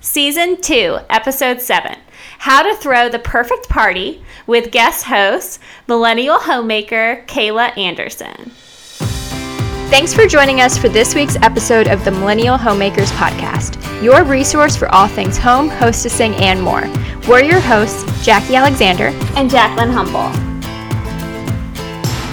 Season 2, Episode 7 How to Throw the Perfect Party with guest host, Millennial Homemaker Kayla Anderson. Thanks for joining us for this week's episode of the Millennial Homemakers Podcast, your resource for all things home, hostessing, and more. We're your hosts, Jackie Alexander and Jaclyn Humble.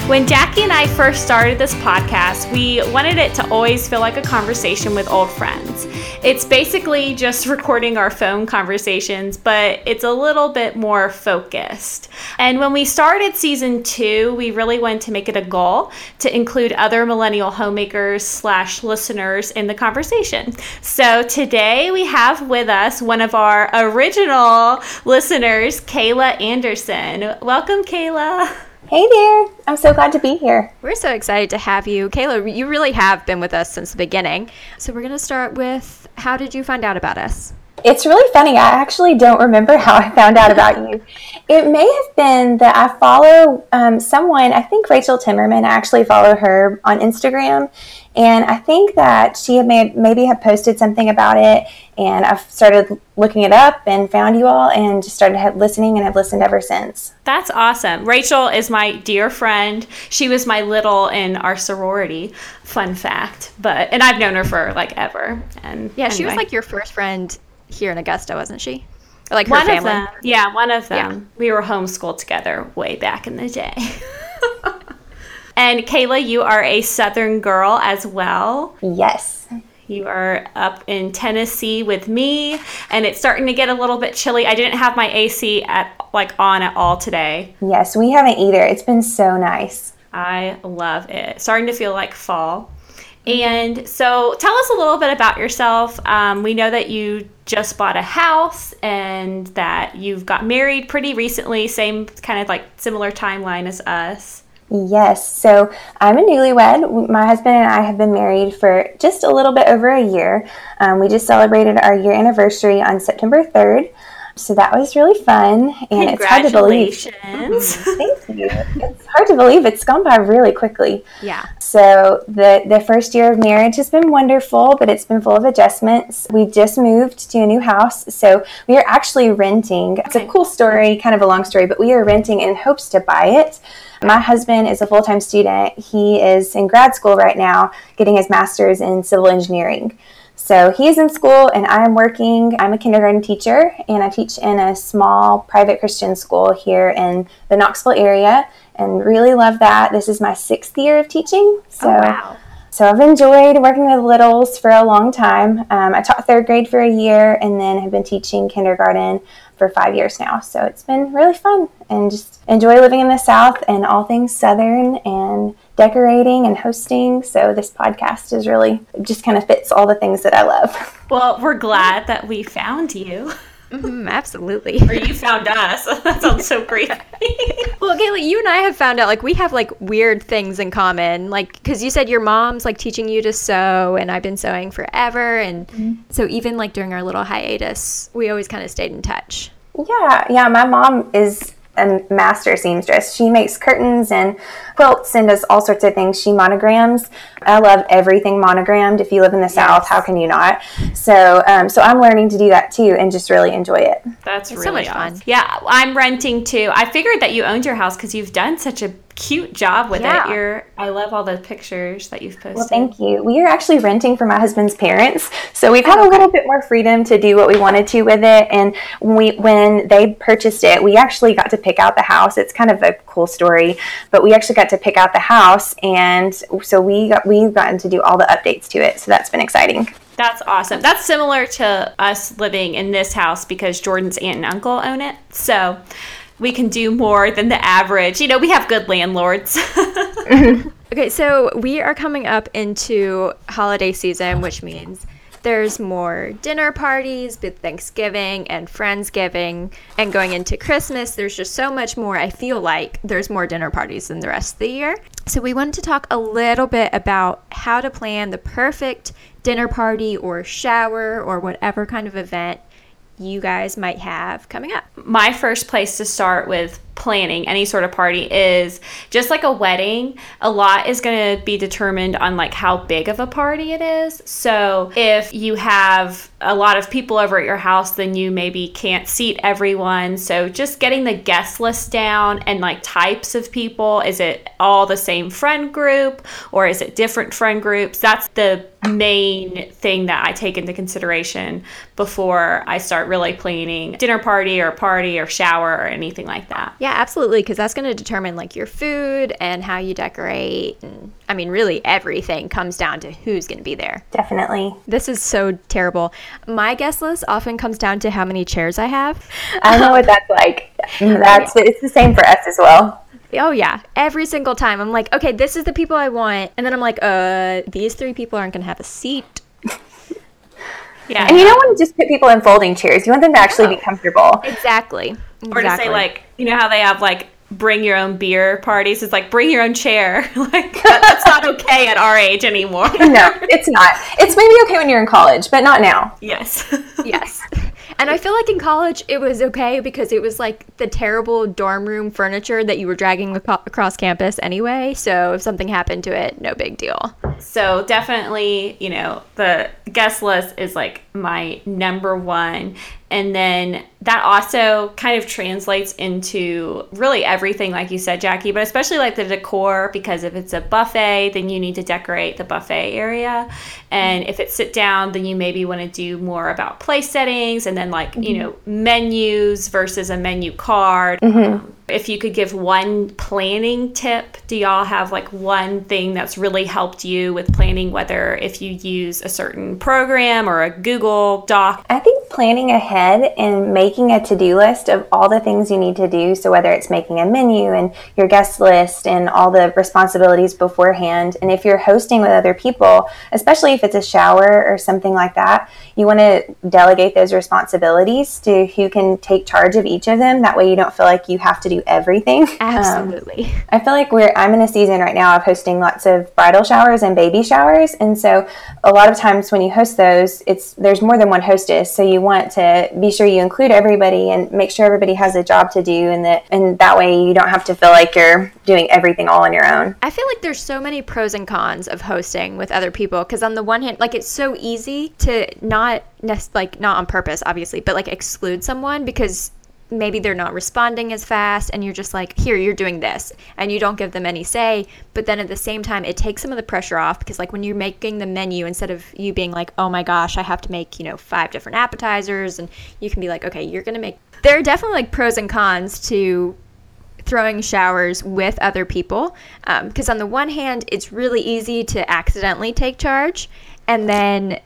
When Jackie and I first started this podcast, we wanted it to always feel like a conversation with old friends. It's basically just recording our phone conversations, but it's a little bit more focused. And when we started season two, we really wanted to make it a goal to include other millennial homemakers slash listeners in the conversation. So today we have with us one of our original listeners, Kayla Anderson. Welcome, Kayla. Hey there. I'm so glad to be here. We're so excited to have you. Kayla, you really have been with us since the beginning. So we're going to start with how did you find out about us? It's really funny. I actually don't remember how I found out about you. It may have been that I follow um, someone, I think Rachel Timmerman, I actually follow her on Instagram. And I think that she had may, maybe had posted something about it. And I've started looking it up and found you all and just started listening and have listened ever since. That's awesome. Rachel is my dear friend. She was my little in our sorority. Fun fact. But, and I've known her for like ever. And yeah, anyway. she was like your first friend here in Augusta, wasn't she? Or like one her family. Of them. Yeah, one of them. Yeah. We were homeschooled together way back in the day. and Kayla, you are a Southern girl as well. Yes. You are up in Tennessee with me, and it's starting to get a little bit chilly. I didn't have my AC at like on at all today. Yes, we haven't either. It's been so nice. I love it. Starting to feel like fall. And so, tell us a little bit about yourself. Um, we know that you just bought a house and that you've got married pretty recently, same kind of like similar timeline as us. Yes. So I'm a newlywed. My husband and I have been married for just a little bit over a year. Um, we just celebrated our year anniversary on September 3rd. So that was really fun, and it's hard to believe. Thank you. It's hard to believe it's gone by really quickly. Yeah. So the the first year of marriage has been wonderful, but it's been full of adjustments. We just moved to a new house, so we are actually renting. It's a cool story, kind of a long story, but we are renting in hopes to buy it. My husband is a full time student. He is in grad school right now, getting his master's in civil engineering. So he's in school and I'm working. I'm a kindergarten teacher and I teach in a small private Christian school here in the Knoxville area and really love that. This is my sixth year of teaching. So, oh, wow. so I've enjoyed working with littles for a long time. Um, I taught third grade for a year and then have been teaching kindergarten for five years now. So it's been really fun and just enjoy living in the South and all things Southern and decorating and hosting. So this podcast is really just kind of fits all the things that I love. Well, we're glad that we found you. Mm-hmm, absolutely. or you found us. that sounds so great. well, Kaylee, you and I have found out like we have like weird things in common. Like, because you said your mom's like teaching you to sew, and I've been sewing forever. And mm-hmm. so even like during our little hiatus, we always kind of stayed in touch. Yeah, yeah. My mom is a master seamstress. She makes curtains and quilts and does all sorts of things. She monograms. I love everything monogrammed. If you live in the yes. South, how can you not? So, um, so I'm learning to do that too, and just really enjoy it. That's it's really so awesome. fun. Yeah, I'm renting too. I figured that you owned your house because you've done such a cute job with yeah. it. You're I love all the pictures that you've posted. Well, thank you. We are actually renting for my husband's parents, so we've had oh, okay. a little bit more freedom to do what we wanted to with it. And we when they purchased it, we actually got to pick out the house. It's kind of a cool story, but we actually got to pick out the house, and so we got we've gotten to do all the updates to it. So that's been exciting. That's awesome. That's similar to us living in this house because Jordan's aunt and uncle own it. So we can do more than the average. You know, we have good landlords. okay, so we are coming up into holiday season, which means there's more dinner parties with Thanksgiving and Friendsgiving and going into Christmas. There's just so much more. I feel like there's more dinner parties than the rest of the year. So, we wanted to talk a little bit about how to plan the perfect dinner party or shower or whatever kind of event you guys might have coming up. My first place to start with planning any sort of party is just like a wedding a lot is going to be determined on like how big of a party it is. So if you have a lot of people over at your house then you maybe can't seat everyone. So just getting the guest list down and like types of people. Is it all the same friend group or is it different friend groups? That's the main thing that I take into consideration before I start really planning dinner party or party or shower or anything like that. Yeah, absolutely, because that's going to determine like your food and how you decorate. And I mean, really, everything comes down to who's going to be there. Definitely. This is so terrible. My guest list often comes down to how many chairs I have. I don't know what that's like. That's it's the same for us as well. Oh yeah, every single time I'm like, okay, this is the people I want, and then I'm like, uh, these three people aren't gonna have a seat. Yeah. And you don't want to just put people in folding chairs. You want them to actually be comfortable. Exactly. or to say like, you know how they have like bring your own beer parties it's like bring your own chair like that, that's not okay at our age anymore No, it's not. It's maybe okay when you're in college, but not now. yes yes. And I feel like in college it was okay because it was like the terrible dorm room furniture that you were dragging aco- across campus anyway. So if something happened to it, no big deal. So definitely, you know, the guest list is like my number one. And then that also kind of translates into really everything, like you said, Jackie, but especially like the decor, because if it's a buffet, then you need to decorate the buffet area. And if it's sit down, then you maybe want to do more about place settings and then like, you know, menus versus a menu card. Um, if you could give one planning tip, do y'all have like one thing that's really helped you with planning, whether if you use a certain program or a Google Doc? I think planning ahead and making a to do list of all the things you need to do. So, whether it's making a menu and your guest list and all the responsibilities beforehand, and if you're hosting with other people, especially if it's a shower or something like that, you want to delegate those responsibilities to who can take charge of each of them. That way, you don't feel like you have to do everything. Um, Absolutely. I feel like we're I'm in a season right now of hosting lots of bridal showers and baby showers and so a lot of times when you host those it's there's more than one hostess so you want to be sure you include everybody and make sure everybody has a job to do and that and that way you don't have to feel like you're doing everything all on your own. I feel like there's so many pros and cons of hosting with other people because on the one hand, like it's so easy to not like not on purpose, obviously, but like exclude someone because maybe they're not responding as fast and you're just like here you're doing this and you don't give them any say. But then at the same time it takes some of the pressure off because like when you're making the menu instead of you being like oh my gosh i have to make you know five different appetizers and you can be like okay you're gonna make there are definitely like pros and cons to throwing showers with other people um, because on the one hand it's really easy to accidentally take charge and then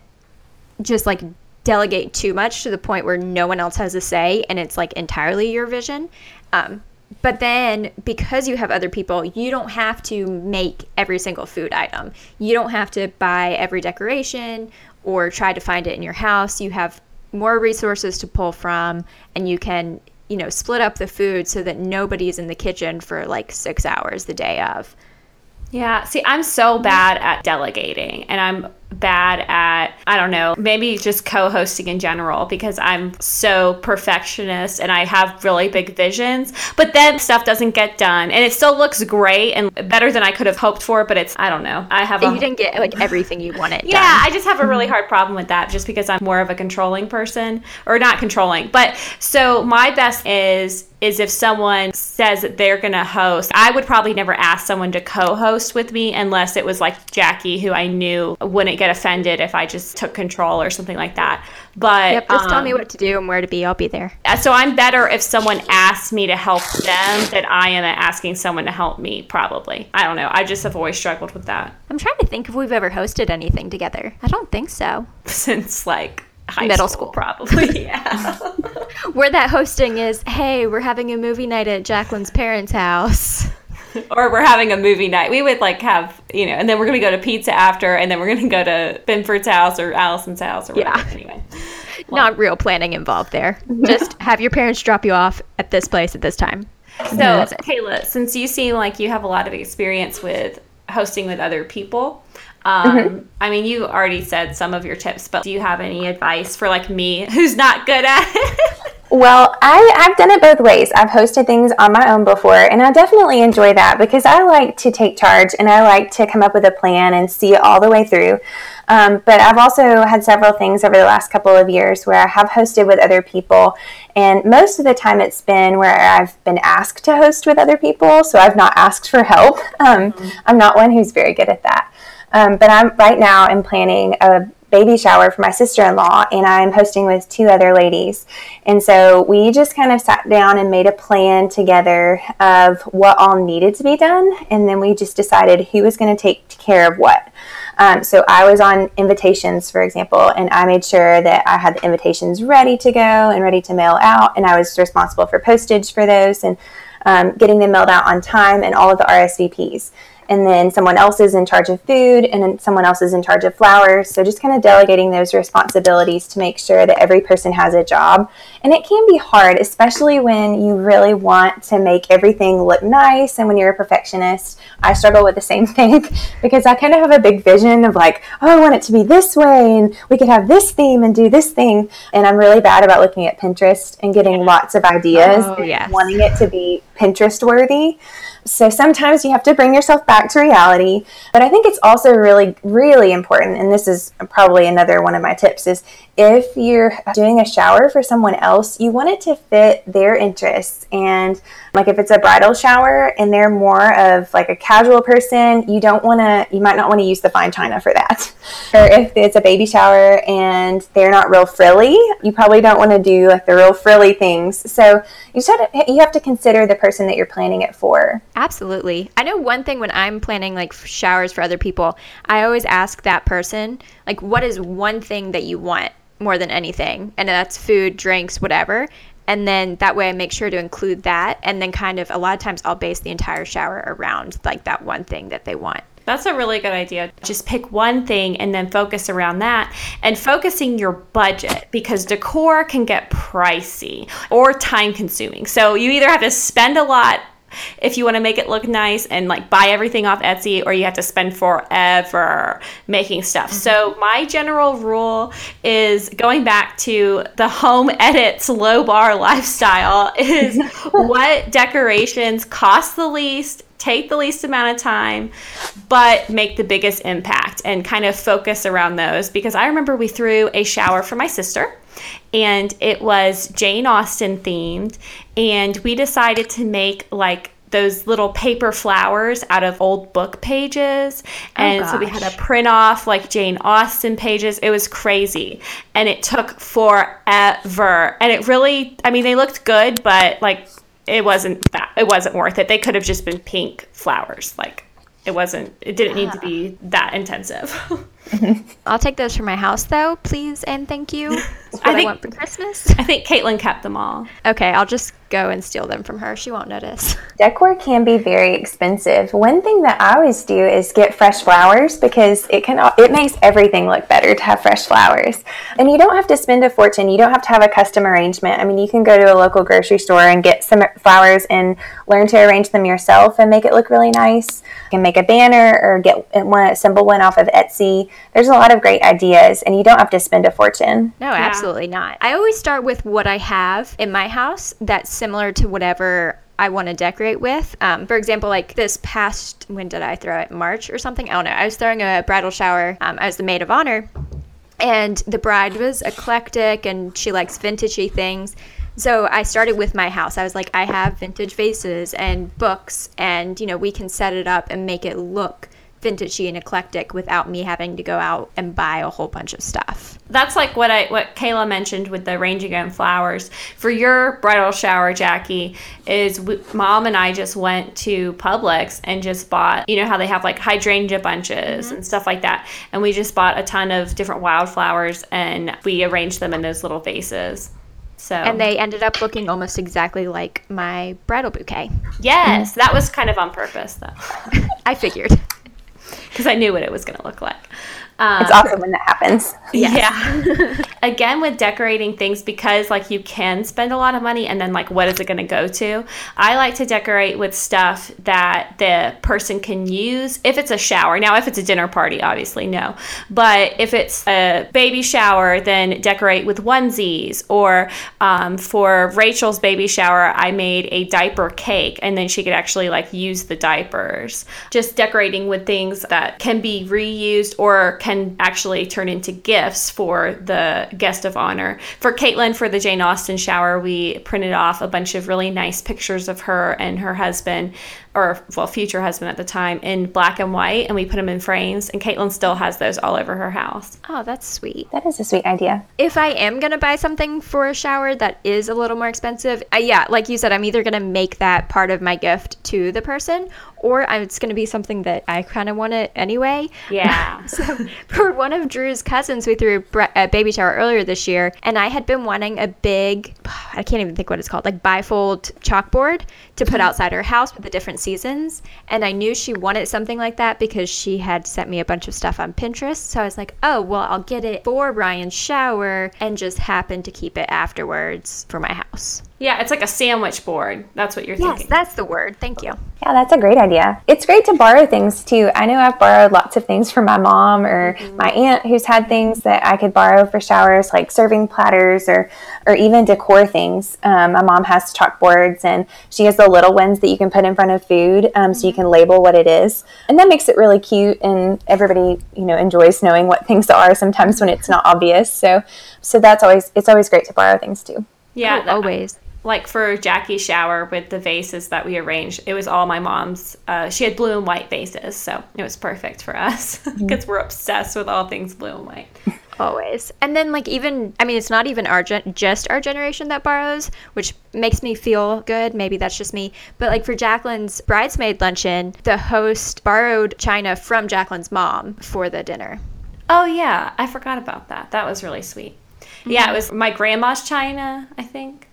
just like delegate too much to the point where no one else has a say and it's like entirely your vision. Um, but then because you have other people you don't have to make every single food item. You don't have to buy every decoration or try to find it in your house. You have more resources to pull from and you can you know split up the food so that nobody's in the kitchen for like six hours the day of. Yeah, see, I'm so bad at delegating and I'm bad at, I don't know, maybe just co hosting in general because I'm so perfectionist and I have really big visions. But then stuff doesn't get done and it still looks great and better than I could have hoped for, but it's, I don't know. I have a. you didn't get like everything you wanted Yeah, done. I just have a really hard problem with that just because I'm more of a controlling person or not controlling. But so my best is is if someone says that they're going to host. I would probably never ask someone to co-host with me unless it was like Jackie who I knew wouldn't get offended if I just took control or something like that. But Yep, just tell me um, what to do and where to be. I'll be there. so I'm better if someone asks me to help them than I am at asking someone to help me probably. I don't know. I just have always struggled with that I'm trying to think if we've ever hosted anything together. I don't think so. since like high Middle school, school. probably. Yeah. Where that hosting is, hey, we're having a movie night at Jaclyn's parents' house. or we're having a movie night. We would like have, you know, and then we're gonna go to pizza after, and then we're gonna go to Benford's house or Allison's house or whatever. Yeah. Anyway, Not real planning involved there. Just have your parents drop you off at this place at this time. so. Kayla, since you seem like you have a lot of experience with hosting with other people, um, I mean, you already said some of your tips, but do you have any advice for like me who's not good at it? Well, I, I've done it both ways. I've hosted things on my own before, and I definitely enjoy that because I like to take charge and I like to come up with a plan and see it all the way through. Um, but I've also had several things over the last couple of years where I have hosted with other people, and most of the time it's been where I've been asked to host with other people, so I've not asked for help. Um, mm-hmm. I'm not one who's very good at that. Um, but I'm right now I'm planning a baby shower for my sister in law, and I'm hosting with two other ladies. And so we just kind of sat down and made a plan together of what all needed to be done, and then we just decided who was going to take care of what. Um, so I was on invitations, for example, and I made sure that I had the invitations ready to go and ready to mail out, and I was responsible for postage for those and um, getting them mailed out on time and all of the RSVPs and then someone else is in charge of food and then someone else is in charge of flowers. So just kind of delegating those responsibilities to make sure that every person has a job. And it can be hard especially when you really want to make everything look nice and when you're a perfectionist. I struggle with the same thing because i kind of have a big vision of like oh i want it to be this way and we could have this theme and do this thing. And i'm really bad about looking at pinterest and getting lots of ideas oh, yes. wanting it to be pinterest worthy so sometimes you have to bring yourself back to reality. But I think it's also really, really important, and this is probably another one of my tips, is if you're doing a shower for someone else, you want it to fit their interests. And like if it's a bridal shower and they're more of like a casual person, you don't want to, you might not want to use the fine china for that. or if it's a baby shower and they're not real frilly, you probably don't want to do like the real frilly things. So you you have to consider the person that you're planning it for. Absolutely. I know one thing when I'm planning like showers for other people, I always ask that person, like, what is one thing that you want more than anything? And that's food, drinks, whatever. And then that way I make sure to include that. And then kind of a lot of times I'll base the entire shower around like that one thing that they want. That's a really good idea. Just pick one thing and then focus around that and focusing your budget because decor can get pricey or time consuming. So you either have to spend a lot if you want to make it look nice and like buy everything off Etsy or you have to spend forever making stuff. Mm-hmm. So my general rule is going back to the home edits low bar lifestyle is what decorations cost the least take the least amount of time, but make the biggest impact and kind of focus around those. Because I remember we threw a shower for my sister and it was Jane Austen themed. And we decided to make like those little paper flowers out of old book pages. Oh, and oh so we had a print off like Jane Austen pages. It was crazy. And it took forever. And it really, I mean, they looked good, but like it wasn't that, it wasn't worth it. They could have just been pink flowers. Like it wasn't, it didn't need to be ah. that intensive. I'll take those for my house, though, please and thank you. That's what I, think, I want for Christmas. I think Caitlin kept them all. Okay, I'll just go and steal them from her. She won't notice. Decor can be very expensive. One thing that I always do is get fresh flowers because it can it makes everything look better to have fresh flowers. And you don't have to spend a fortune. You don't have to have a custom arrangement. I mean, you can go to a local grocery store and get some flowers and learn to arrange them yourself and make it look really nice. You can make a banner or get one a simple one off of Etsy. There's a lot of great ideas and you don't have to spend a fortune. No, absolutely yeah. not. I always start with what I have in my house that's similar to whatever I want to decorate with. Um, for example, like this past, when did I throw it? March or something? I don't know. I was throwing a bridal shower. Um, I was the maid of honor, and the bride was eclectic and she likes vintagey things. So I started with my house. I was like, I have vintage vases and books, and you know, we can set it up and make it look vintagey and eclectic without me having to go out and buy a whole bunch of stuff. That's like what I what Kayla mentioned with the arranging and flowers. For your bridal shower, Jackie, is we, mom and I just went to Publix and just bought, you know how they have like hydrangea bunches mm-hmm. and stuff like that. And we just bought a ton of different wildflowers and we arranged them in those little vases. So And they ended up looking almost exactly like my bridal bouquet. Yes, that was kind of on purpose though. I figured because I knew what it was going to look like. Um, it's awesome when that happens. Yeah. Again, with decorating things, because like you can spend a lot of money and then like what is it going to go to? I like to decorate with stuff that the person can use if it's a shower. Now, if it's a dinner party, obviously no. But if it's a baby shower, then decorate with onesies. Or um, for Rachel's baby shower, I made a diaper cake and then she could actually like use the diapers. Just decorating with things that can be reused or can actually turn into gifts for the guest of honor. For Caitlin, for the Jane Austen shower, we printed off a bunch of really nice pictures of her and her husband or well, future husband at the time, in black and white, and we put them in frames. And Caitlin still has those all over her house. Oh, that's sweet. That is a sweet idea. If I am gonna buy something for a shower that is a little more expensive, uh, yeah, like you said, I'm either gonna make that part of my gift to the person, or it's going to be something that I kind of want it anyway. Yeah. so for one of Drew's cousins, we threw a baby shower earlier this year, and I had been wanting a big, I can't even think what it's called, like bifold chalkboard to put outside her house with the different seasons. And I knew she wanted something like that because she had sent me a bunch of stuff on Pinterest. So I was like, oh, well, I'll get it for Ryan's shower and just happen to keep it afterwards for my house. Yeah, it's like a sandwich board. That's what you're yes, thinking. that's the word. Thank you. Yeah, that's a great idea. It's great to borrow things too. I know I've borrowed lots of things from my mom or mm-hmm. my aunt who's had things that I could borrow for showers, like serving platters or or even decor things. Um, my mom has chalkboards and she has the little ones that you can put in front of food, um, so you can label what it is, and that makes it really cute. And everybody, you know, enjoys knowing what things are. Sometimes when it's not obvious, so so that's always it's always great to borrow things too. Yeah, oh, always like for Jackie's shower with the vases that we arranged, it was all my mom's. Uh, she had blue and white vases, so it was perfect for us because mm-hmm. we're obsessed with all things blue and white. Always. And then, like, even, I mean, it's not even our gen- just our generation that borrows, which makes me feel good. Maybe that's just me. But, like, for Jaclyn's bridesmaid luncheon, the host borrowed china from Jaclyn's mom for the dinner. Oh, yeah. I forgot about that. That was really sweet. Mm-hmm. Yeah, it was my grandma's china, I think.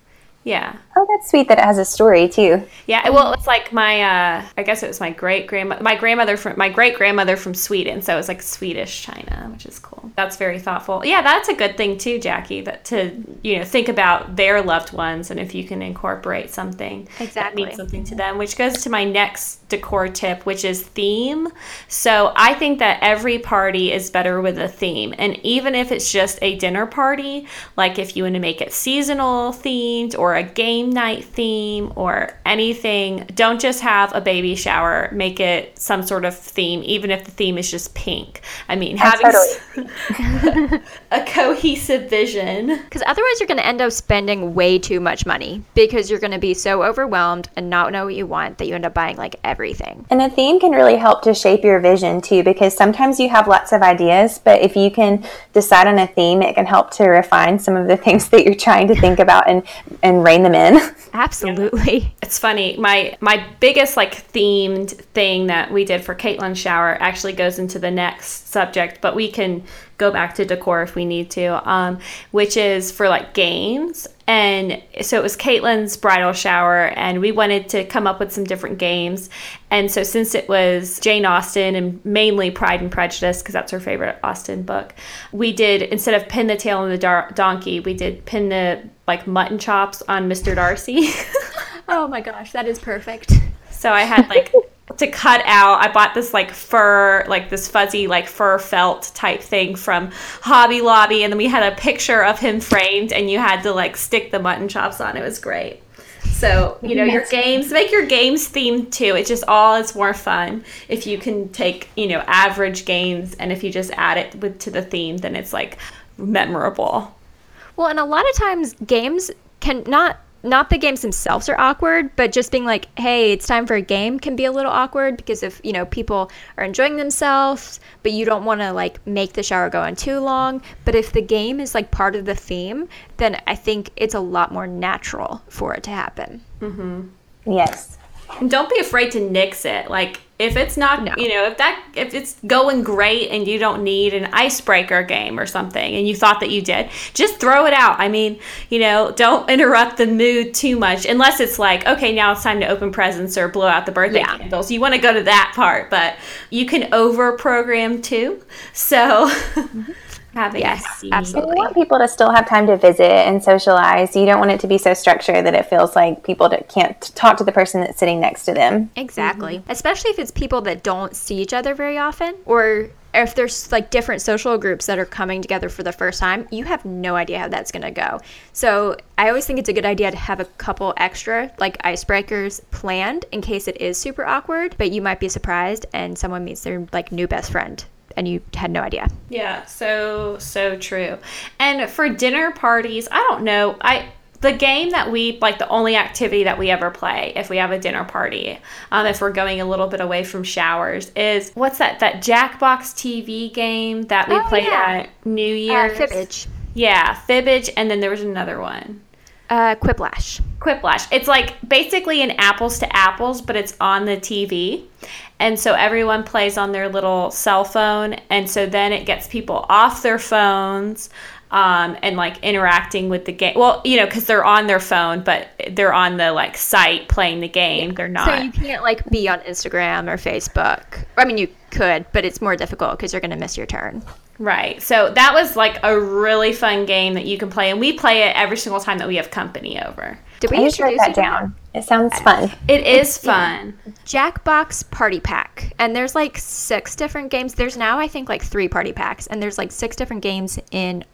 Yeah. Oh, that's sweet that it has a story too. Yeah. Well, it's like my, uh, I guess it was my great grandma, my grandmother from my great grandmother from Sweden. So it was like Swedish china, which is cool. That's very thoughtful. Yeah, that's a good thing too, Jackie. That to you know think about their loved ones and if you can incorporate something exactly that means something to them, which goes to my next decor tip, which is theme. So I think that every party is better with a theme, and even if it's just a dinner party, like if you want to make it seasonal themed or a game night theme or anything, don't just have a baby shower. Make it some sort of theme, even if the theme is just pink. I mean, having totally. a cohesive vision. Because otherwise, you're going to end up spending way too much money because you're going to be so overwhelmed and not know what you want that you end up buying like everything. And a theme can really help to shape your vision too, because sometimes you have lots of ideas, but if you can decide on a theme, it can help to refine some of the things that you're trying to think about and and rein them in. Absolutely. Yeah. It's funny. My my biggest like themed thing that we did for Caitlin's shower actually goes into the next subject, but we can go back to decor if we need to, um, which is for like games. And so it was Caitlin's bridal shower, and we wanted to come up with some different games. And so, since it was Jane Austen and mainly Pride and Prejudice, because that's her favorite Austen book, we did instead of pin the tail on the dar- donkey, we did pin the like mutton chops on Mr. Darcy. oh my gosh, that is perfect. So I had like to cut out. I bought this like fur like this fuzzy like fur felt type thing from hobby lobby and then we had a picture of him framed and you had to like stick the mutton chops on. It was great. So you know your games make your games themed too. It's just all it's more fun if you can take you know average games and if you just add it with to the theme then it's like memorable. Well and a lot of times games can not not the games themselves are awkward, but just being like, hey, it's time for a game can be a little awkward because if, you know, people are enjoying themselves, but you don't want to like make the shower go on too long. But if the game is like part of the theme, then I think it's a lot more natural for it to happen. Mm-hmm. Yes. And don't be afraid to nix it. Like if it's not, No. you know, if that if it's going great and you don't need an icebreaker game or something and you thought that you did, just throw it out. I mean, you know, don't interrupt the mood too much unless it's like, okay, now it's time to open presents or blow out the birthday Yeah. candles. You want to go to that part, but you can over program too. So mm-hmm. Having Yes, absolutely. You want people to still have time to visit and socialize. You don't want it to be so structured that it feels like people can't talk to the person that's sitting next to them. Exactly. Mm-hmm. Especially if it's people that don't see each other very often or if there's like different social groups that are coming together for the first time, you have no idea how that's going to go. So, I always think it's a good idea to have a couple extra like icebreakers planned in case it is super awkward, but you might be surprised and someone meets their like new best friend and you had no idea. Yeah, so so true. And for dinner parties, I don't know. I the game that we like the only activity that we ever play if we have a dinner party, um, if we're going a little bit away from showers, is what's that that Jackbox TV game that we Oh, played yeah. at New Uh, Year's? Fibbage. Yeah, Fibbage, and then there was another one. Uh, Quiplash. Quiplash. It's like basically an apples to apples, but it's on the TV. And so everyone plays on their little cell phone. And so then it gets people off their phones um, and like interacting with the game. Well, you know, because they're on their phone, but they're on the like site playing the game. They're not. So you can't like be on Instagram or Facebook. I mean, you could, but it's more difficult because you're going to miss your turn. Right. So that was like a really fun game that you can play. And we play it every single time that we have company over. Did we I introduce that down. It sounds fun. It is fun. Jackbox Party Pack. And there's like six different games. There's now, I think, like three party packs. And there's like six different games in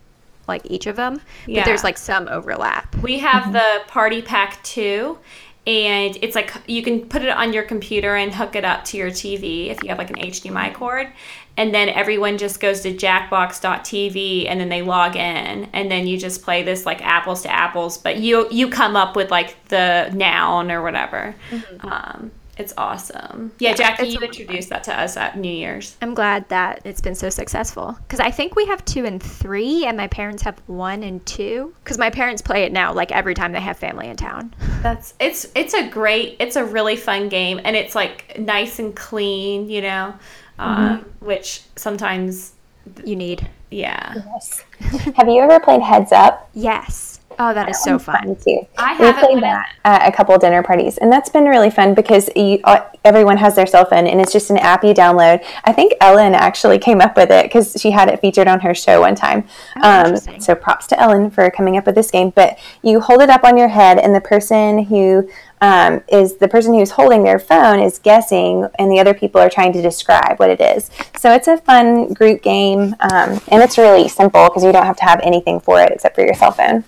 like each of them. But Yeah. there's like some overlap. We have the Party Pack 2, and it's like you can put it on your computer and hook it up to your TV if you have like an HDMI cord. And then everyone just goes to jackbox.tv and then they log in and then you just play this like apples to apples, but you you come up with like the noun or whatever. Um, it's awesome. Yeah, Jackie, you a- introduced that to us at New Year's. I'm glad that it's been so successful. Because I think we have two and three, and my parents have one and two. Because my parents play it now, like every time they have family in town. That's it's it's a great it's a really fun game and it's like nice and clean, you know, um, which sometimes You need. yeah. Yes. Have you ever played Heads Up? Yes. Oh, that is so fun. too. I we played that at a couple dinner parties, and that's been really fun because you, uh, everyone has their cell phone, and it's just an app you download. I think Ellen actually came up with it because she had it featured on her show one time. um, so props to Ellen for coming up with this game. But you hold it up on your head, and the person who um, is the person who's holding their phone is guessing, and the other people are trying to describe what it is. So it's a fun group game, um, and it's really simple because you don't have to have anything for it except for your cell phone.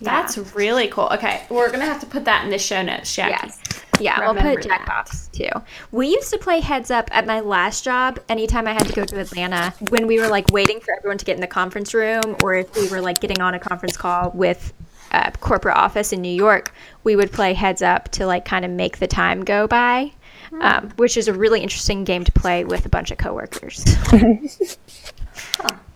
That's really cool. Okay, we're gonna have to put that in the show notes, Jackie. Yes. Yeah, we'll put Remember. Jackbox too. We used to play Heads Up at my last job. Anytime I had to go to Atlanta, when we were like waiting for everyone to get in the conference room, or if we were like getting on a conference call with a corporate office in New York, we would play Heads Up to like kind of make the time go by, um, which is a really interesting game to play with a bunch of coworkers.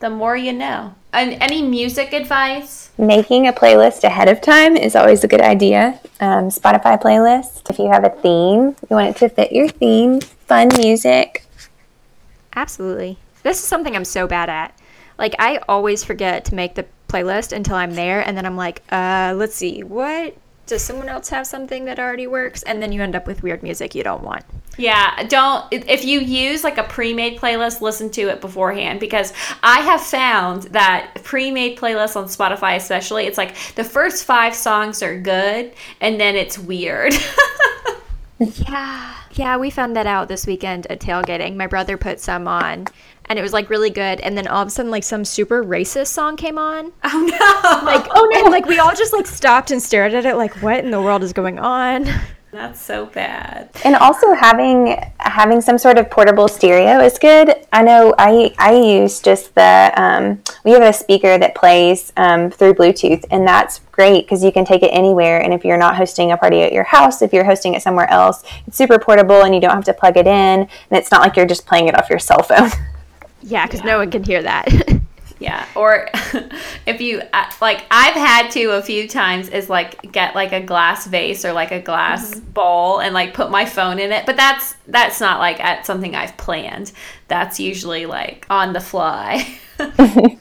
The more you know. And any music advice? Making a playlist ahead of time is always a good idea. Um, Spotify playlist. If you have a theme, you want it to fit your theme. Fun music. Absolutely. This is something I'm so bad at. Like I always forget to make the playlist until I'm there and then I'm like, uh, let's see, what does someone else have something that already works? And then you end up with weird music you don't want. Yeah, don't if you use like a pre-made playlist, listen to it beforehand because I have found that pre-made playlists on Spotify especially, it's like the first 5 songs are good and then it's weird. Yeah. Yeah, we found that out this weekend at tailgating. My brother put some on and it was like really good and then all of a sudden like some super racist song came on. oh no. Like oh no, and like we all just like stopped and stared at it like what in the world is going on? That's so bad. And also having having some sort of portable stereo is good. I know I I use just the um, we have a speaker that plays um, through Bluetooth, and that's great because you can take it anywhere. And if you're not hosting a party at your house, if you're hosting it somewhere else, it's super portable, and you don't have to plug it in, and it's not like you're just playing it off your cell phone. Yeah, cuz no one can hear that. Yeah, or if you uh, like, I've had to a few times is like get like a glass vase or like a glass Mm-hmm. bowl and like put my phone in it. But that's that's not like at something I've planned. That's usually like on the fly.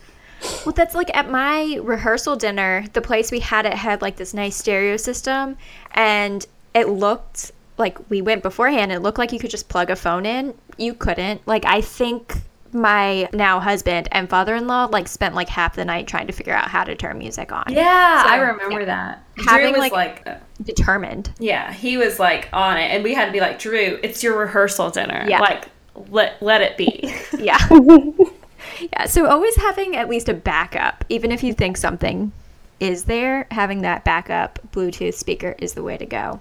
Well, that's like at my rehearsal dinner, the place we had it had like this nice stereo system, and it looked like we went beforehand. It looked like you could just plug a phone in. You couldn't. Like, I think my now husband and father in law like spent like half the night trying to figure out how to turn music on. yeah, So, I remember that. Having, Drew was like- like, uh, Determined. yeah, he was like on it, and we had to be like, Drew, it's your rehearsal dinner. Yeah. like let let it be. Yeah. yeah. So always having at least a backup, even if you think something is there, having that backup Bluetooth speaker is the way to go.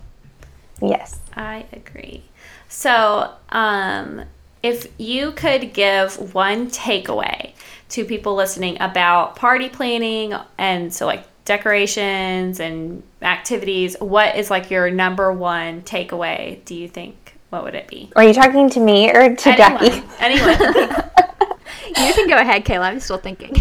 Yes. I agree. So, um, if you could give one takeaway to people listening about party planning and so like decorations and activities, what is like your number one takeaway? Do you think? What would it be? Are you talking to me or to Jackie? Anyone. Anyone. You can go ahead, Kayla. I'm still thinking.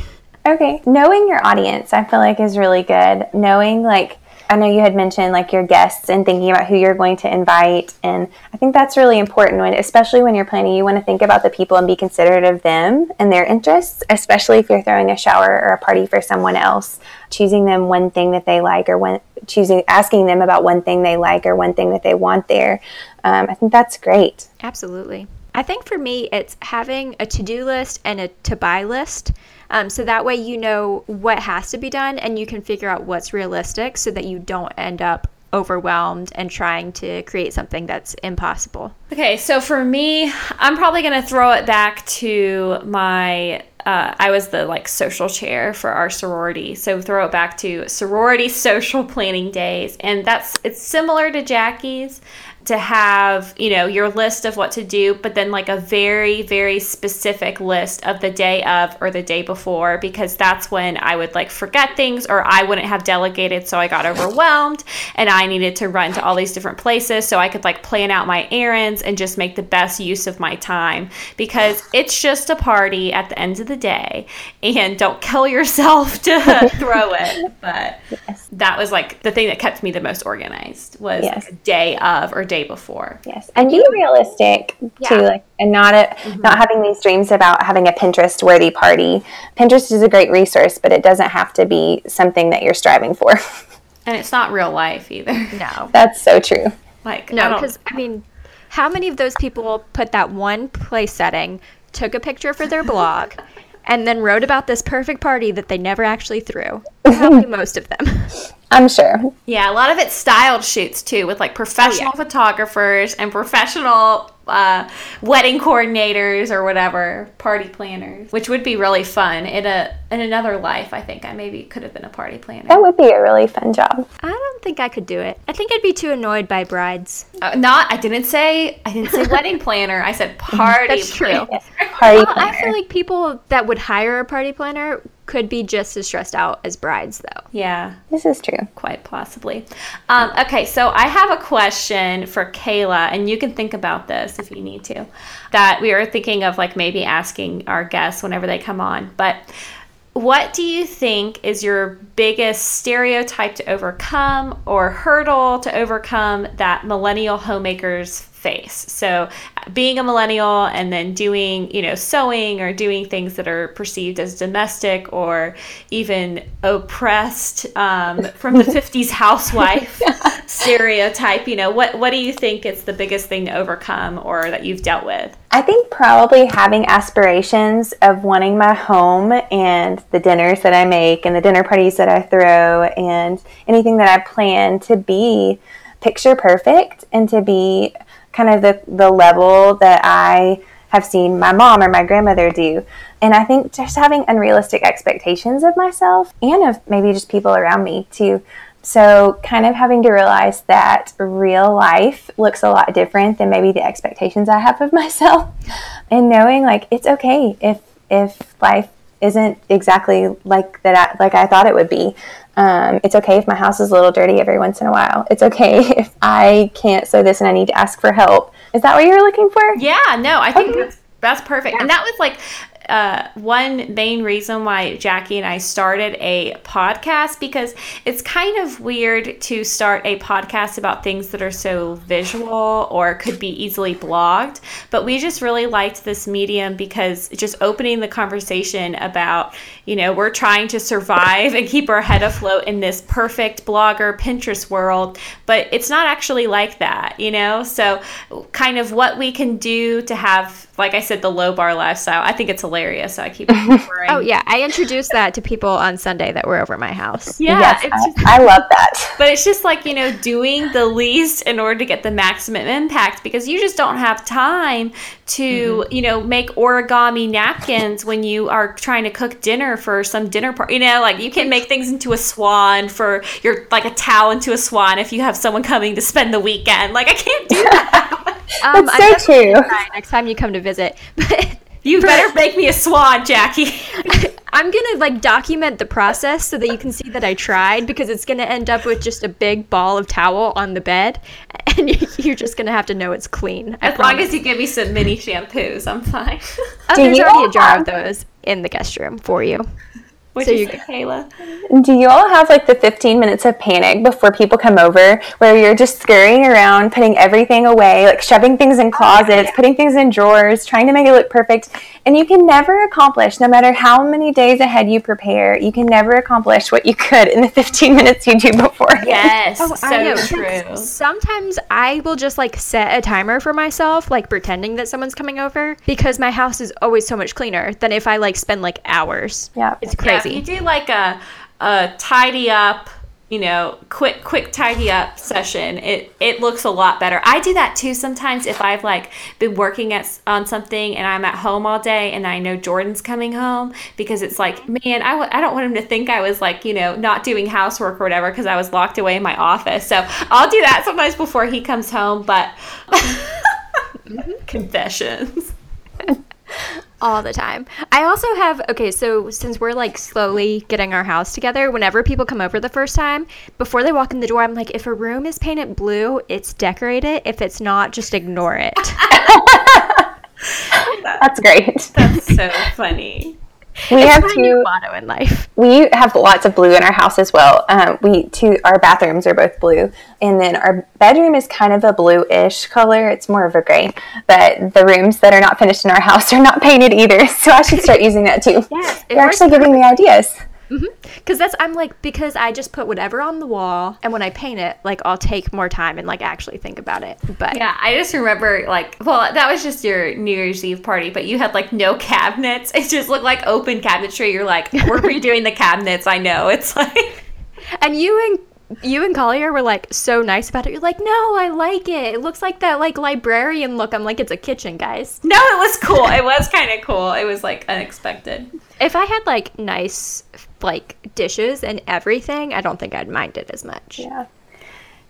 Okay. Knowing your audience, I feel like is really good. Knowing like I know you had mentioned like your guests and thinking about who you're going to invite and I think that's really important when especially when you're planning you want to think about the people and be considerate of them and their interests, especially if you're throwing a shower or a party for someone else. Choosing them one thing that they like or one choosing asking them about one thing they like or one thing that they want there. Um, I think that's great. Absolutely. I think for me, it's having a to do list and a to buy list. Um, so that way you know what has to be done and you can figure out what's realistic so that you don't end up overwhelmed and trying to create something that's impossible. Okay, so for me, I'm probably gonna throw it back to my. Uh, I was the like social chair for our sorority, so throw it back to sorority social planning days, and that's it's similar to Jackie's to have you know your list of what to do, but then like a very very specific list of the day of or the day before, because that's when I would like forget things or I wouldn't have delegated, so I got overwhelmed and I needed to run to all these different places, so I could like plan out my errands and just make the best use of my time because it's just a party at the end of the day and don't kill yourself to throw it but that was like the thing that kept me the most organized was Yes. like, day of or day before Yes, and be realistic Yeah. too, like, and not a, mm-hmm. not having these dreams about having a Pinterest worthy party. Pinterest is a great resource, but it doesn't have to be something that you're striving for. and it's not real life either No. That's so true. like No, don't- because I mean, how many of those people put that one place setting, took a picture for their blog, and then wrote about this perfect party that they never actually threw? Probably most of them. I'm sure. Yeah, a lot of it's styled shoots too, with like professional photographers and professional uh, wedding coordinators or whatever, party planners, which would be really fun in a in another life. I think I maybe could have been a party planner. That would be a really fun job. I don't think I could do it. I think I'd be too annoyed by brides. Uh, not, I didn't say I didn't say wedding planner. I said party. That's true. planner. Yes, party Well, I feel like people that would hire a party planner could be just as stressed out as brides, though. Yeah, this is true. quite possibly. Um, okay, so I have a question for Kayla, and you can think about this if you need to. That we are thinking of like maybe asking our guests whenever they come on. But what do you think is your biggest stereotype to overcome or hurdle to overcome that millennial homemakers face? So, being a millennial and then doing, you know, sewing or doing things that are perceived as domestic or even oppressed um, from the 50s housewife stereotype, you know, what, what do you think is the biggest thing to overcome or that you've dealt with? I think probably having aspirations of wanting my home and the dinners that I make and the dinner parties that I throw and anything that I plan to be picture perfect and to be kind of the, the level that I have seen my mom or my grandmother do. And I think just having unrealistic expectations of myself and of maybe just people around me too. So, kind of having to realize that real life looks a lot different than maybe the expectations I have of myself, and knowing like it's okay if if life isn't exactly like that I, like I thought it would be. Um, it's okay if my house is a little dirty every once in a while. It's okay if I can't sew this and I need to ask for help. Is that what you were looking for? Yeah, no, I think Okay. that's, that's perfect. And that was like, uh, one main reason why Jackie and I started a podcast because it's kind of weird to start a podcast about things that are so visual or could be easily blogged. But we just really liked this medium because just opening the conversation about, you know, we're trying to survive and keep our head afloat in this perfect blogger Pinterest world, but it's not actually like that, you know? So, kind of what we can do to have, like I said, the low bar lifestyle. I think it's hilarious. So I keep Oh, yeah. I introduced that to people on Sunday that were over my house. Yeah. yes, it's I, just, I love that. but it's just like, you know, doing the least in order to get the maximum impact because you just don't have time to, you know, make origami napkins when you are trying to cook dinner for some dinner party. You know, like you can make things into a swan for your, like a towel into a swan if you have someone coming to spend the weekend. Like, I can't do that. Um, That's I'm so definitely true. next time you come to visit. But You better make me a swan, Jackie. I'm gonna like document the process so that you can see that I tried because it's gonna end up with just a big ball of towel on the bed, and you- you're just gonna have to know it's clean. I As long as you give me some mini shampoos, I'm fine. oh, Do there's you already all a jar of those in the guest room for you. What'd So you you- say, Kayla? Do you all have like the 15 minutes of panic before people come over where you're just scurrying around, putting everything away, like shoving things in oh, closets, putting things in drawers, trying to make it look perfect? And you can never accomplish, no matter how many days ahead you prepare, you can never accomplish what you could in the 15 minutes you do before. Yes, Oh, so I know. true. Sometimes I will just like set a timer for myself, like pretending that someone's coming over, because my house is always so much cleaner than if I like spend like hours. Yeah. It's Yeah, crazy. you do like a, a tidy up, you know, quick quick tidy up session, it it looks a lot better. I do that too sometimes if I've like been working at on something and I'm at home all day and I know Jordan's coming home because it's like, man, I w- I don't want him to think I was like, you know, not doing housework or whatever because I was locked away in my office. So I'll do that sometimes before he comes home, but mm-hmm. confessions. all the time. I also have okay, so since we're like slowly getting our house together, whenever people come over the first time, before they walk in the door, I'm like, if a room is painted blue, it's decorated. If it's not, just ignore it. That's great. That's so funny. We have My new two. motto in life. We have lots of blue in our house as well. Um, we two our bathrooms are both blue, and then our bedroom is kind of a bluish color. It's more of a gray, but the rooms that are not finished in our house are not painted either. So I should start using that too. Yes, You're actually giving me ideas. Mm-hmm. Because that's I'm like because I just put whatever on the wall, and when I paint it, like I'll take more time and like actually think about it. But Yeah, I just remember like, well, that was just your New Year's Eve party, but you had like no cabinets. It just looked like open cabinetry. You're like, we're redoing the cabinets. I know. It's like, and you and you and Collier were like so nice about it. You're like, no, I like it. It looks like that like librarian look. I'm like, it's a kitchen, guys. no, it was cool. It was kind of cool. It was like unexpected. If I had like nice like dishes and everything, I don't think I'd mind it as much. Yeah.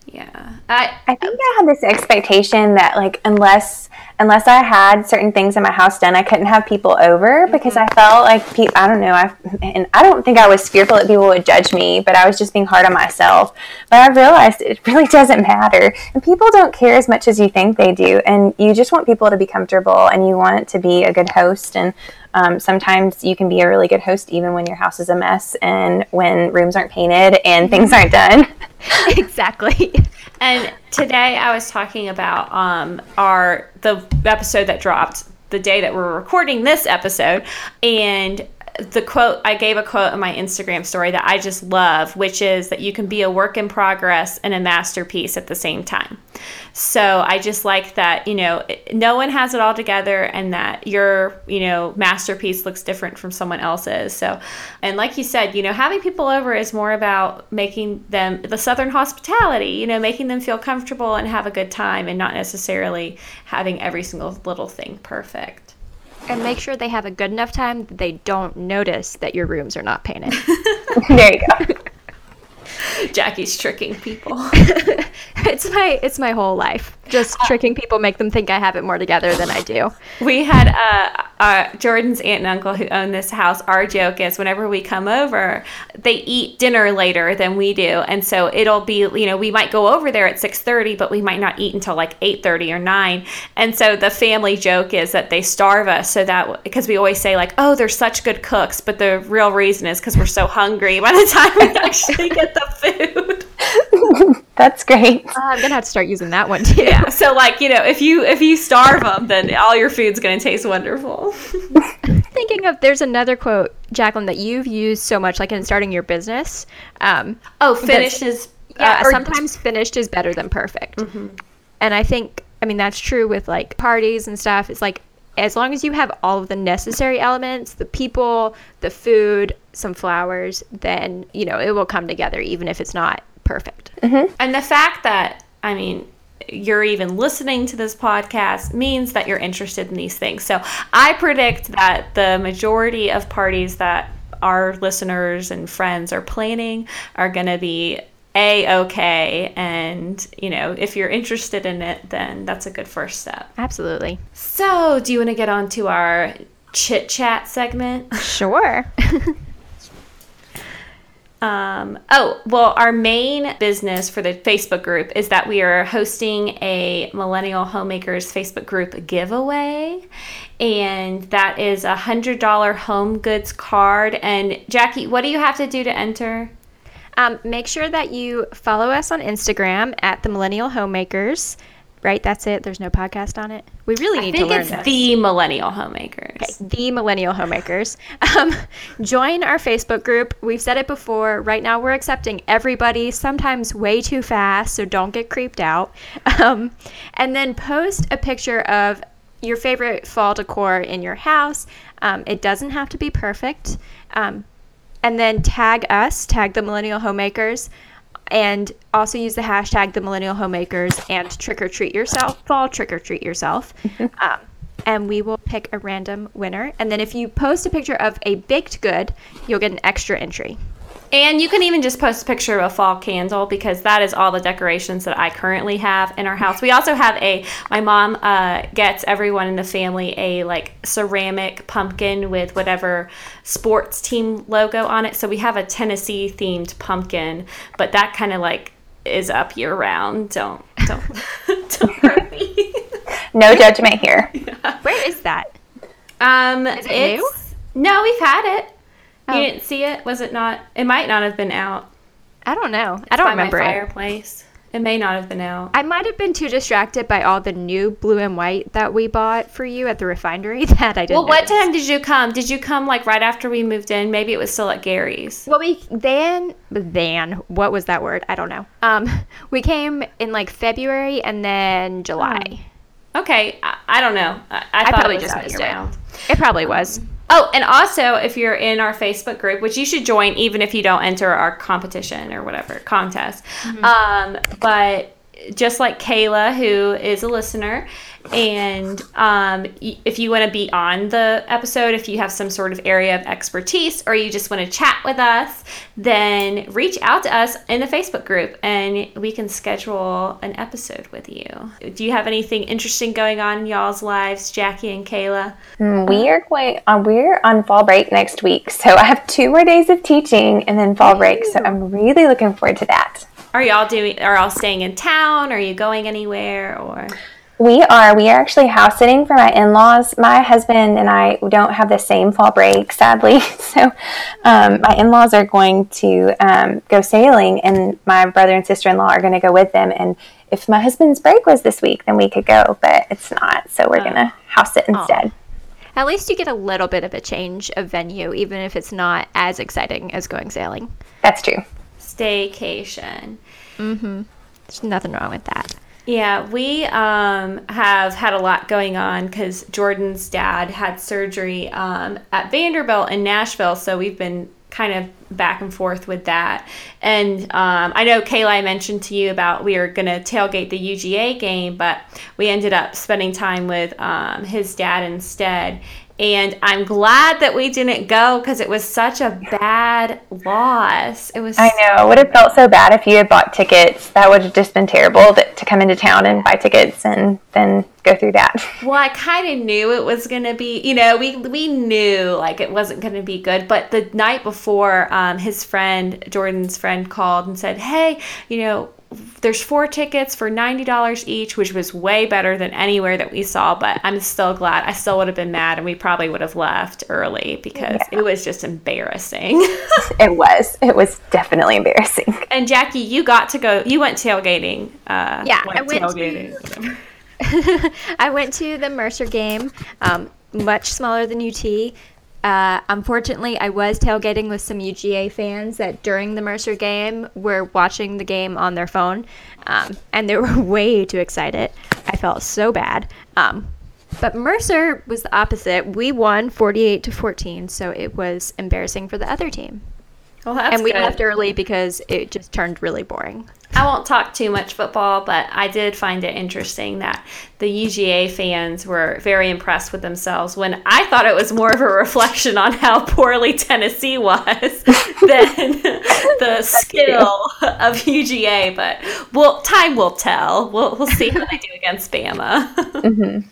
Yeah. I, I think I had this expectation that like unless unless I had certain things in my house done, I couldn't have people over because mm-hmm. I felt like pe- I don't know. I and I don't think I was fearful that people would judge me, but I was just being hard on myself. But I realized it really doesn't matter, and people don't care as much as you think they do. And you just want people to be comfortable, and you want to be a good host. And um, sometimes you can be a really good host even when your house is a mess and when rooms aren't painted and things aren't done. exactly. And today I was talking about um, our the episode that dropped the day that we're recording this episode, and the quote I gave a quote in my Instagram story that I just love, which is that you can be a work in progress and a masterpiece at the same time. So I just like that, you know, no one has it all together and that your, you know, masterpiece looks different from someone else's. So, and like you said, you know, having people over is more about making them the Southern hospitality, you know, making them feel comfortable and have a good time and not necessarily having every single little thing perfect. And make sure they have a good enough time that they don't notice that your rooms are not painted. there you go. Jackie's tricking people. it's my it's my whole life. just tricking people, make them think I have it more together than I do. We had uh, uh, Jordan's aunt and uncle who own this house. Our joke is whenever we come over, they eat dinner later than we do, and so it'll be you know we might go over there at six thirty, but we might not eat until like eight thirty or nine. And so the family joke is that they starve us so that because we always say like, oh, they're such good cooks, but the real reason is because we're so hungry by the time we actually get the food. That's great. Uh, I'm gonna have to start using that one too. Yeah. So like you know, if you if you starve them, then all your food's gonna taste wonderful. Thinking of there's another quote, Jaclyn, that you've used so much, like in starting your business. Um, Oh, finished is yeah, uh, sometimes finished is better than perfect. And I think, I mean, that's true with like parties and stuff. It's like as long as you have all of the necessary elements, the people, the food, some flowers, then you know it will come together, even if it's not perfect. Mm-hmm. And the fact that, I mean, you're even listening to this podcast means that you're interested in these things. So I predict that the majority of parties that our listeners and friends are planning are going to be a okay and you know if you're interested in it then that's a good first step Absolutely. so do you want to get on to our chit chat segment Sure. Um, oh, well, our main business for the Facebook group is that we are hosting a Millennial Homemakers Facebook group giveaway. And that is a $100 home goods card. And Jackie, what do you have to do to enter? Um, make sure that you follow us on Instagram at the Millennial Homemakers. Right, that's it. There's no podcast on it. We really I need to think learn it's this. the Millennial Homemakers. the millennial homemakers um, join our facebook group we've said it before right now we're accepting everybody sometimes way too fast so don't get creeped out um, and then post a picture of your favorite fall decor in your house um, it doesn't have to be perfect um, and then tag us tag the millennial homemakers and also use the hashtag the millennial homemakers and trick or treat yourself fall trick or treat yourself. Um, and we will pick a random winner. And then if you post a picture of a baked good you'll get an extra entry And you can even just post a picture of a fall candle because that is all the decorations that I currently have in our house. We also have a my mom uh, gets everyone in the family a like ceramic pumpkin with whatever sports team logo on it. So we have a Tennessee themed pumpkin, but that kind of like is up year round. Don't don't don't hurt me. No judgment here. where is that Um, Is it it's- No, we've had it. Oh. You didn't see it? Was it not? It might not have been out. i don't know i don't remember my it fireplace. It may not have been out. i might have been too distracted by all the new blue and white that we bought for you at the refinery that i didn't Well, what notice. time did you come? Did you come like right after we moved in? Maybe it was still at Gary's. Well, we then then what was that word? I don't know. Um, we came in like February and then July. Okay, I, I don't know. I, I, I probably just missed year it. It probably was. Oh, and also if you're in our Facebook group, which you should join even if you don't enter our competition or whatever contest. Um, but just like Kayla, who is a listener, and um, if you want to be on the episode, if you have some sort of area of expertise, or you just want to chat with us, then reach out to us in the Facebook group, and we can schedule an episode with you. Do you have anything interesting going on in y'all's lives, Jackie and Kayla? Mm, We are going on. We're on fall break next week, so I have two more days of teaching and then fall break. So I'm really looking forward to that. Are y'all doing? Are y'all staying in town? Are you going anywhere? Or We are. We are actually house sitting for my in-laws. My husband and I don't have the same fall break, sadly. So um, my in-laws are going to um, go sailing, and my brother and sister-in-law are going to go with them. And if my husband's break was this week, then we could go, but it's not. So we're going to house sit instead. At least you get a little bit of a change of venue, even if it's not as exciting as going sailing. That's true. Staycation? There's nothing wrong with that. Yeah, we um, have had a lot going on because Jordan's dad had surgery um, at Vanderbilt in Nashville, so we've been kind of back and forth with that. And um, I know Kayla, I mentioned to you about we were going to tailgate the UGA game, but we ended up spending time with um, his dad instead. And I'm glad that we didn't go because it was such a bad loss. It was. I know. It would have felt so bad if you had bought tickets. That would have just been terrible that, to come into town and buy tickets and then go through that. Well, I kind of knew it was going to be, you know, we we knew like it wasn't going to be good. But the night before, um, his friend Jordan's friend called and said, "Hey, you know, there's four tickets for $90 each, which was way better than anywhere that we saw. But I'm still glad. I still would have been mad and we probably would have left early because yeah. it was just embarrassing. it was. It was definitely embarrassing. And Jackie, you got to go, you went tailgating. Uh, yeah, went I went tailgating. To, I went to the Mercer game, um, much smaller than UT. Uh, unfortunately, I was tailgating with some UGA fans that during the Mercer game were watching the game on their phone, um, and they were way too excited. I felt so bad. Um, but Mercer was the opposite. We won 48 to 14, so it was embarrassing for the other team. Well, and we good. left early because it just turned really boring. I won't talk too much football, but I did find it interesting that the UGA fans were very impressed with themselves when I thought it was more of a reflection on how poorly Tennessee was than the skill of UGA. But well, time will tell. We'll, we'll see how they do against Bama. mm-hmm.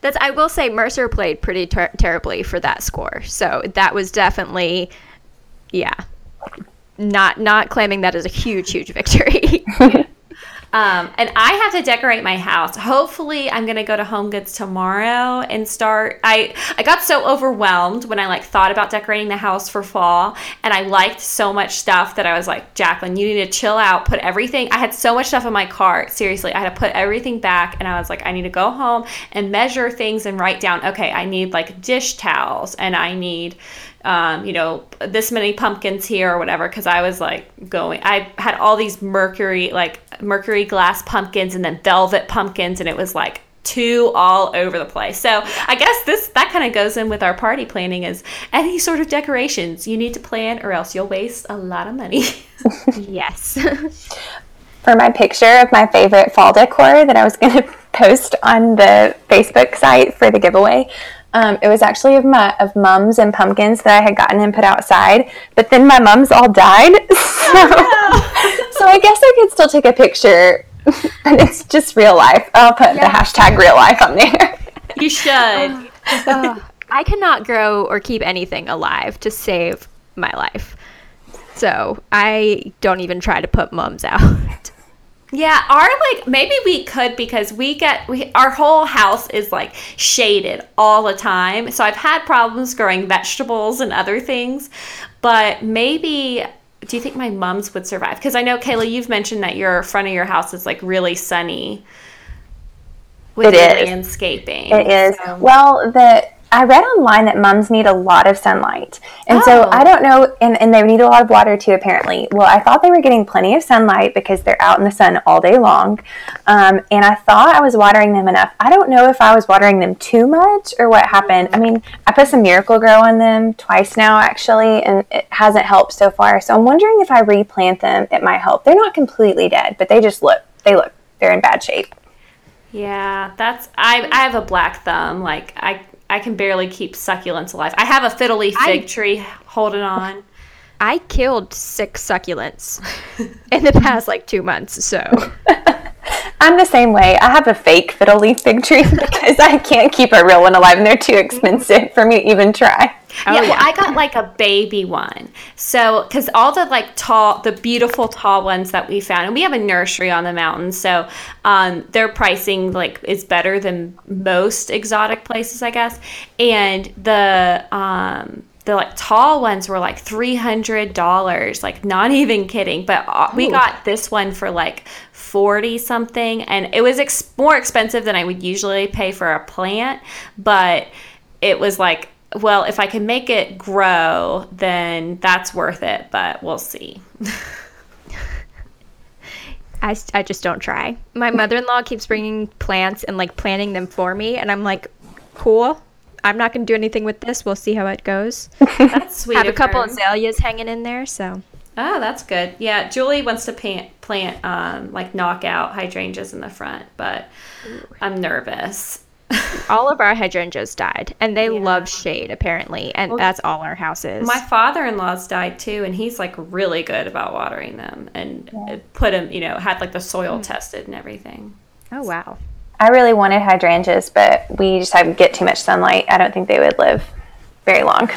That's I will say Mercer played pretty ter- terribly for that score. So that was definitely, yeah, not not claiming that is a huge huge victory. um, and I have to decorate my house. Hopefully, I'm gonna go to HomeGoods tomorrow and start. I I got so overwhelmed when I like thought about decorating the house for fall, and I liked so much stuff that I was like, Jaclyn, you need to chill out. Put everything. I had so much stuff in my cart. Seriously, I had to put everything back, and I was like, I need to go home and measure things and write down. Okay, I need like dish towels, and I need um, you know, this many pumpkins here or whatever. Cause I was like going, I had all these mercury, like mercury glass pumpkins and then velvet pumpkins. And it was like two all over the place. So I guess this, that kind of goes in with our party planning is any sort of decorations you need to plan or else you'll waste a lot of money. yes. For my picture of my favorite fall decor that I was going to post on the Facebook site for the giveaway, um, it was actually of my of mums and pumpkins that I had gotten and put outside, but then my mums all died. So, so I guess I could still take a picture, but it's just real life. I'll put yeah. the hashtag real life on there. You should. Uh, I cannot grow or keep anything alive to save my life. So I don't even try to put mums out. Yeah, our like maybe we could because we get we our whole house is like shaded all the time. So I've had problems growing vegetables and other things, but maybe do you think my mums would survive? Because I know Kayla, you've mentioned that your front of your house is like really sunny with it is. landscaping. It is. So. Well, the I read online that mums need a lot of sunlight. And oh. so I don't know, and, and they need a lot of water too, apparently. Well, I thought they were getting plenty of sunlight because they're out in the sun all day long. Um, and I thought I was watering them enough. I don't know if I was watering them too much or what happened. I mean, I put some Miracle-Gro on them twice now, actually, and it hasn't helped so far. So I'm wondering if I replant them, it might help. They're not completely dead, but they just look, they look, they're in bad shape. Yeah, that's I I have a black thumb. Like I I can barely keep succulents alive. I have a fiddle leaf fig I, tree holding on. I killed six succulents in the past like two months, so. I'm the same way. I have a fake fiddle leaf fig tree because I can't keep a real one alive and they're too expensive for me to even try. Oh, yeah, well, I got like a baby one. So, because all the like tall, the beautiful tall ones that we found, and we have a nursery on the mountain, so um, their pricing like is better than most exotic places, I guess. And the um, the like tall ones were like three hundred dollars, like not even kidding. But uh, we got this one for like forty something, and it was ex- more expensive than I would usually pay for a plant, but it was like well, if I can make it grow, then that's worth it, but we'll see. I, I just don't try. My mother in law keeps bringing plants and like planting them for me, and I'm like, cool. I'm not going to do anything with this. We'll see how it goes. That's sweet. Have a couple her. azaleas hanging in there, so. Oh, that's good. Yeah, Julie wants to plant, plant um, like knockout hydrangeas in the front, but Ooh. I'm nervous all of our hydrangeas died, and they Yeah. love shade apparently, and that's all our houses. My father-in-law's died too, and he's like really good about watering them and uh put them, you know, had like the soil tested and everything. oh wow. I really wanted hydrangeas, but we just had get too much sunlight. I don't think they would live very long.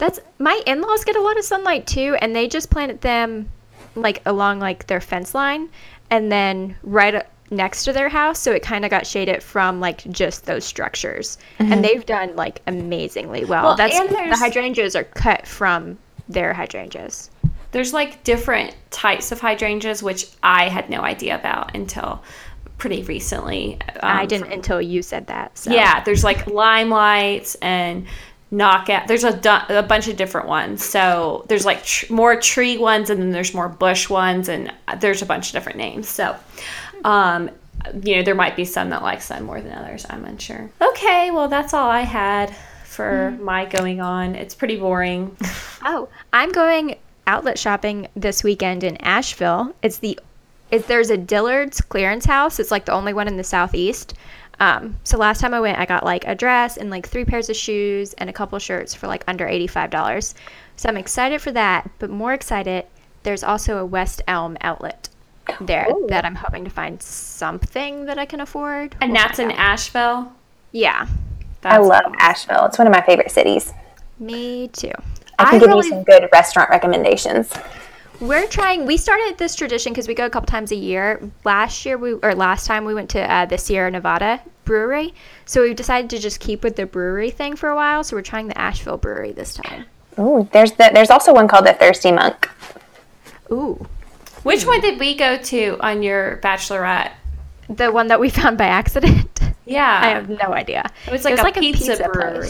That's my in-laws get a lot of sunlight too, and they just planted them like along like their fence line, and then right uh, next to their house, so it kind of got shaded from like just those structures, and they've done like amazingly well. Well, That's and the hydrangeas are cut from their hydrangeas. There's like different types of hydrangeas, which I had no idea about until pretty recently. I Um, didn't until you said that. So. Yeah, there's like limelights and knockout. There's a, du- a bunch of different ones. So there's like tr- more tree ones, and then there's more bush ones, and there's a bunch of different names. So, um, you know, there might be some that like sun more than others. I'm unsure. Okay, well, that's all I had for my going on. It's pretty boring. Oh, I'm going outlet shopping this weekend in Asheville. It's the it, there's a Dillard's clearance house. It's like the only one in the southeast. Um, so last time I went, I got like a dress and like three pairs of shoes and a couple shirts for like under eighty five dollars. So I'm excited for that. But more excited, there's also a West Elm outlet there that I'm hoping to find something that I can afford. and We'll that's in out. Asheville. yeah, I That's love Asheville. It's one of my favorite cities. me too. I can I give really- you some good restaurant recommendations. We're trying. We started this tradition because we go a couple times a year. Last year, we or last time we went to uh, the Sierra Nevada brewery. So we decided to just keep with the brewery thing for a while. So we're trying the Asheville brewery this time. Ooh, there's the, there's also one called the Thirsty Monk. Ooh, Which one did we go to on your bachelorette? the one that we found by accident. Yeah, I have no idea. It was like a pizza brewery.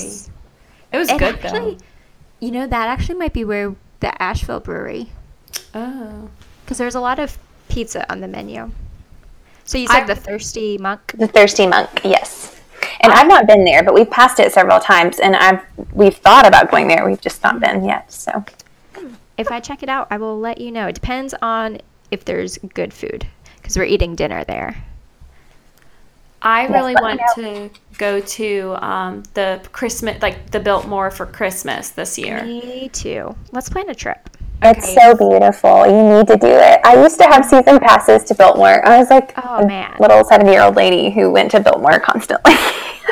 It was And good actually, you know, that actually might be where the Asheville brewery, though. Oh. because there's a lot of pizza on the menu. So you said I- the Thirsty Monk. The Thirsty Monk, yes. And I've not been there, but we've passed it several times, and I've we've thought about going there. We've just not been yet. So If I check it out, I will let you know. It depends on if there's good food, because we're eating dinner there. I really want to go to um, the Christmas, like the Biltmore for Christmas this year. Me too. Let's plan a trip. It's so beautiful. You need to do it. I used to have season passes to Biltmore. I was like Oh, man. little seventy year old lady who went to Biltmore constantly.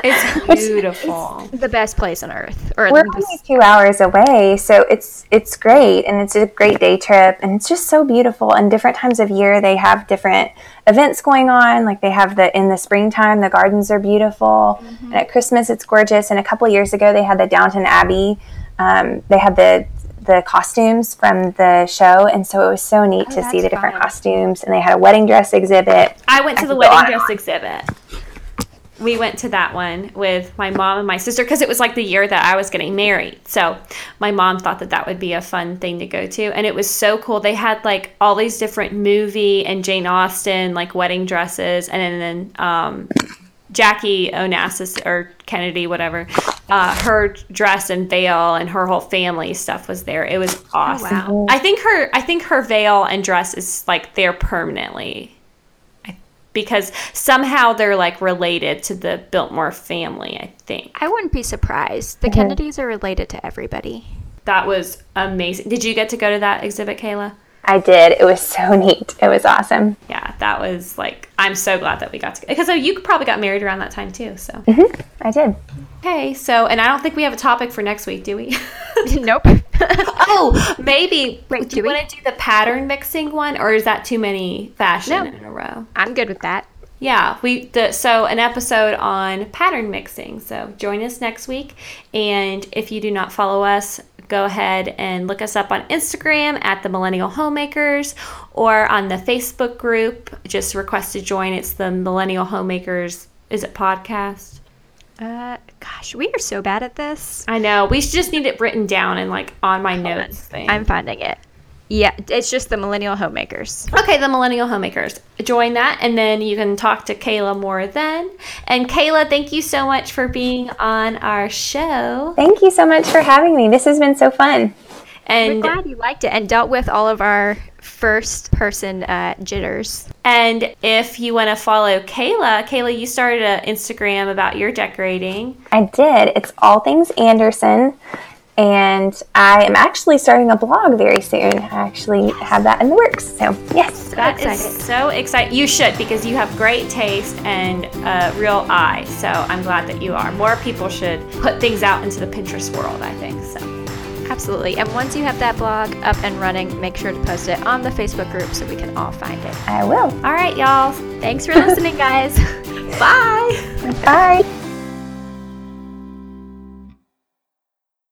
It's beautiful. The best place on earth. Or We're only two hours away, so it's it's great, and it's a great day trip, and it's just so beautiful. And different times of year, they have different events going on. Like they have the in the springtime, the gardens are beautiful, and at Christmas, it's gorgeous. And a couple years ago, they had the Downton Abbey. Um, they had the the costumes from the show, and so it was so neat to see the different fun. costumes. And they had a wedding dress exhibit. I went to I the wedding dress exhibit. We went to that one with my mom and my sister because it was like the year that I was getting married. So my mom thought that that would be a fun thing to go to. And it was so cool. They had like all these different movie and Jane Austen like wedding dresses. And then um, Jackie Onassis or Kennedy, whatever, uh, her dress and veil and her whole family stuff was there. It was awesome. wow. I think her I think her veil and dress is like there permanently because somehow they're like related to the Biltmore family, I think. I wouldn't be surprised. The Kennedys are related to everybody. That was amazing. Did you get to go to that exhibit, Kayla? I did. It was so neat. It was awesome. Yeah, that was like I'm so glad that we got to because you probably got married around that time too. So Mhm. I did. okay, so and I don't think we have a topic for next week, do we? nope. oh, maybe. Wait, do do you we? want to do the pattern mixing one, or is that too many fashion No. in a row? I'm good with that. Yeah, we the, so an episode on pattern mixing. So join us next week, and if you do not follow us, go ahead and look us up on Instagram at the Millennial Homemakers or on the Facebook group. Just request to join. It's the Millennial Homemakers. Is it podcast? Uh, gosh, we are so bad at this. I know. We just need it written down and like on my notes thing. I'm finding it. Yeah, it's just the Millennial Homemakers. Okay, the Millennial Homemakers. Join that, and then you can talk to Kayla more then. And Kayla, thank you so much for being on our show. Thank you so much for having me. This has been so fun. And We're glad you liked it and dealt with all of our first person uh, jitters. And if you want to follow Kayla, Kayla, you started an Instagram about your decorating. I did. It's all things Anderson. And I am actually starting a blog very soon. I actually have that in the works. So, yes. That is so exciting. You should because you have great taste and a real eye. So I'm glad that you are. More people should put things out into the Pinterest world, I think. So Absolutely. And once you have that blog up and running, make sure to post it on the Facebook group so we can all find it. I will. all right, y'all. Thanks for listening, guys. Bye. Bye.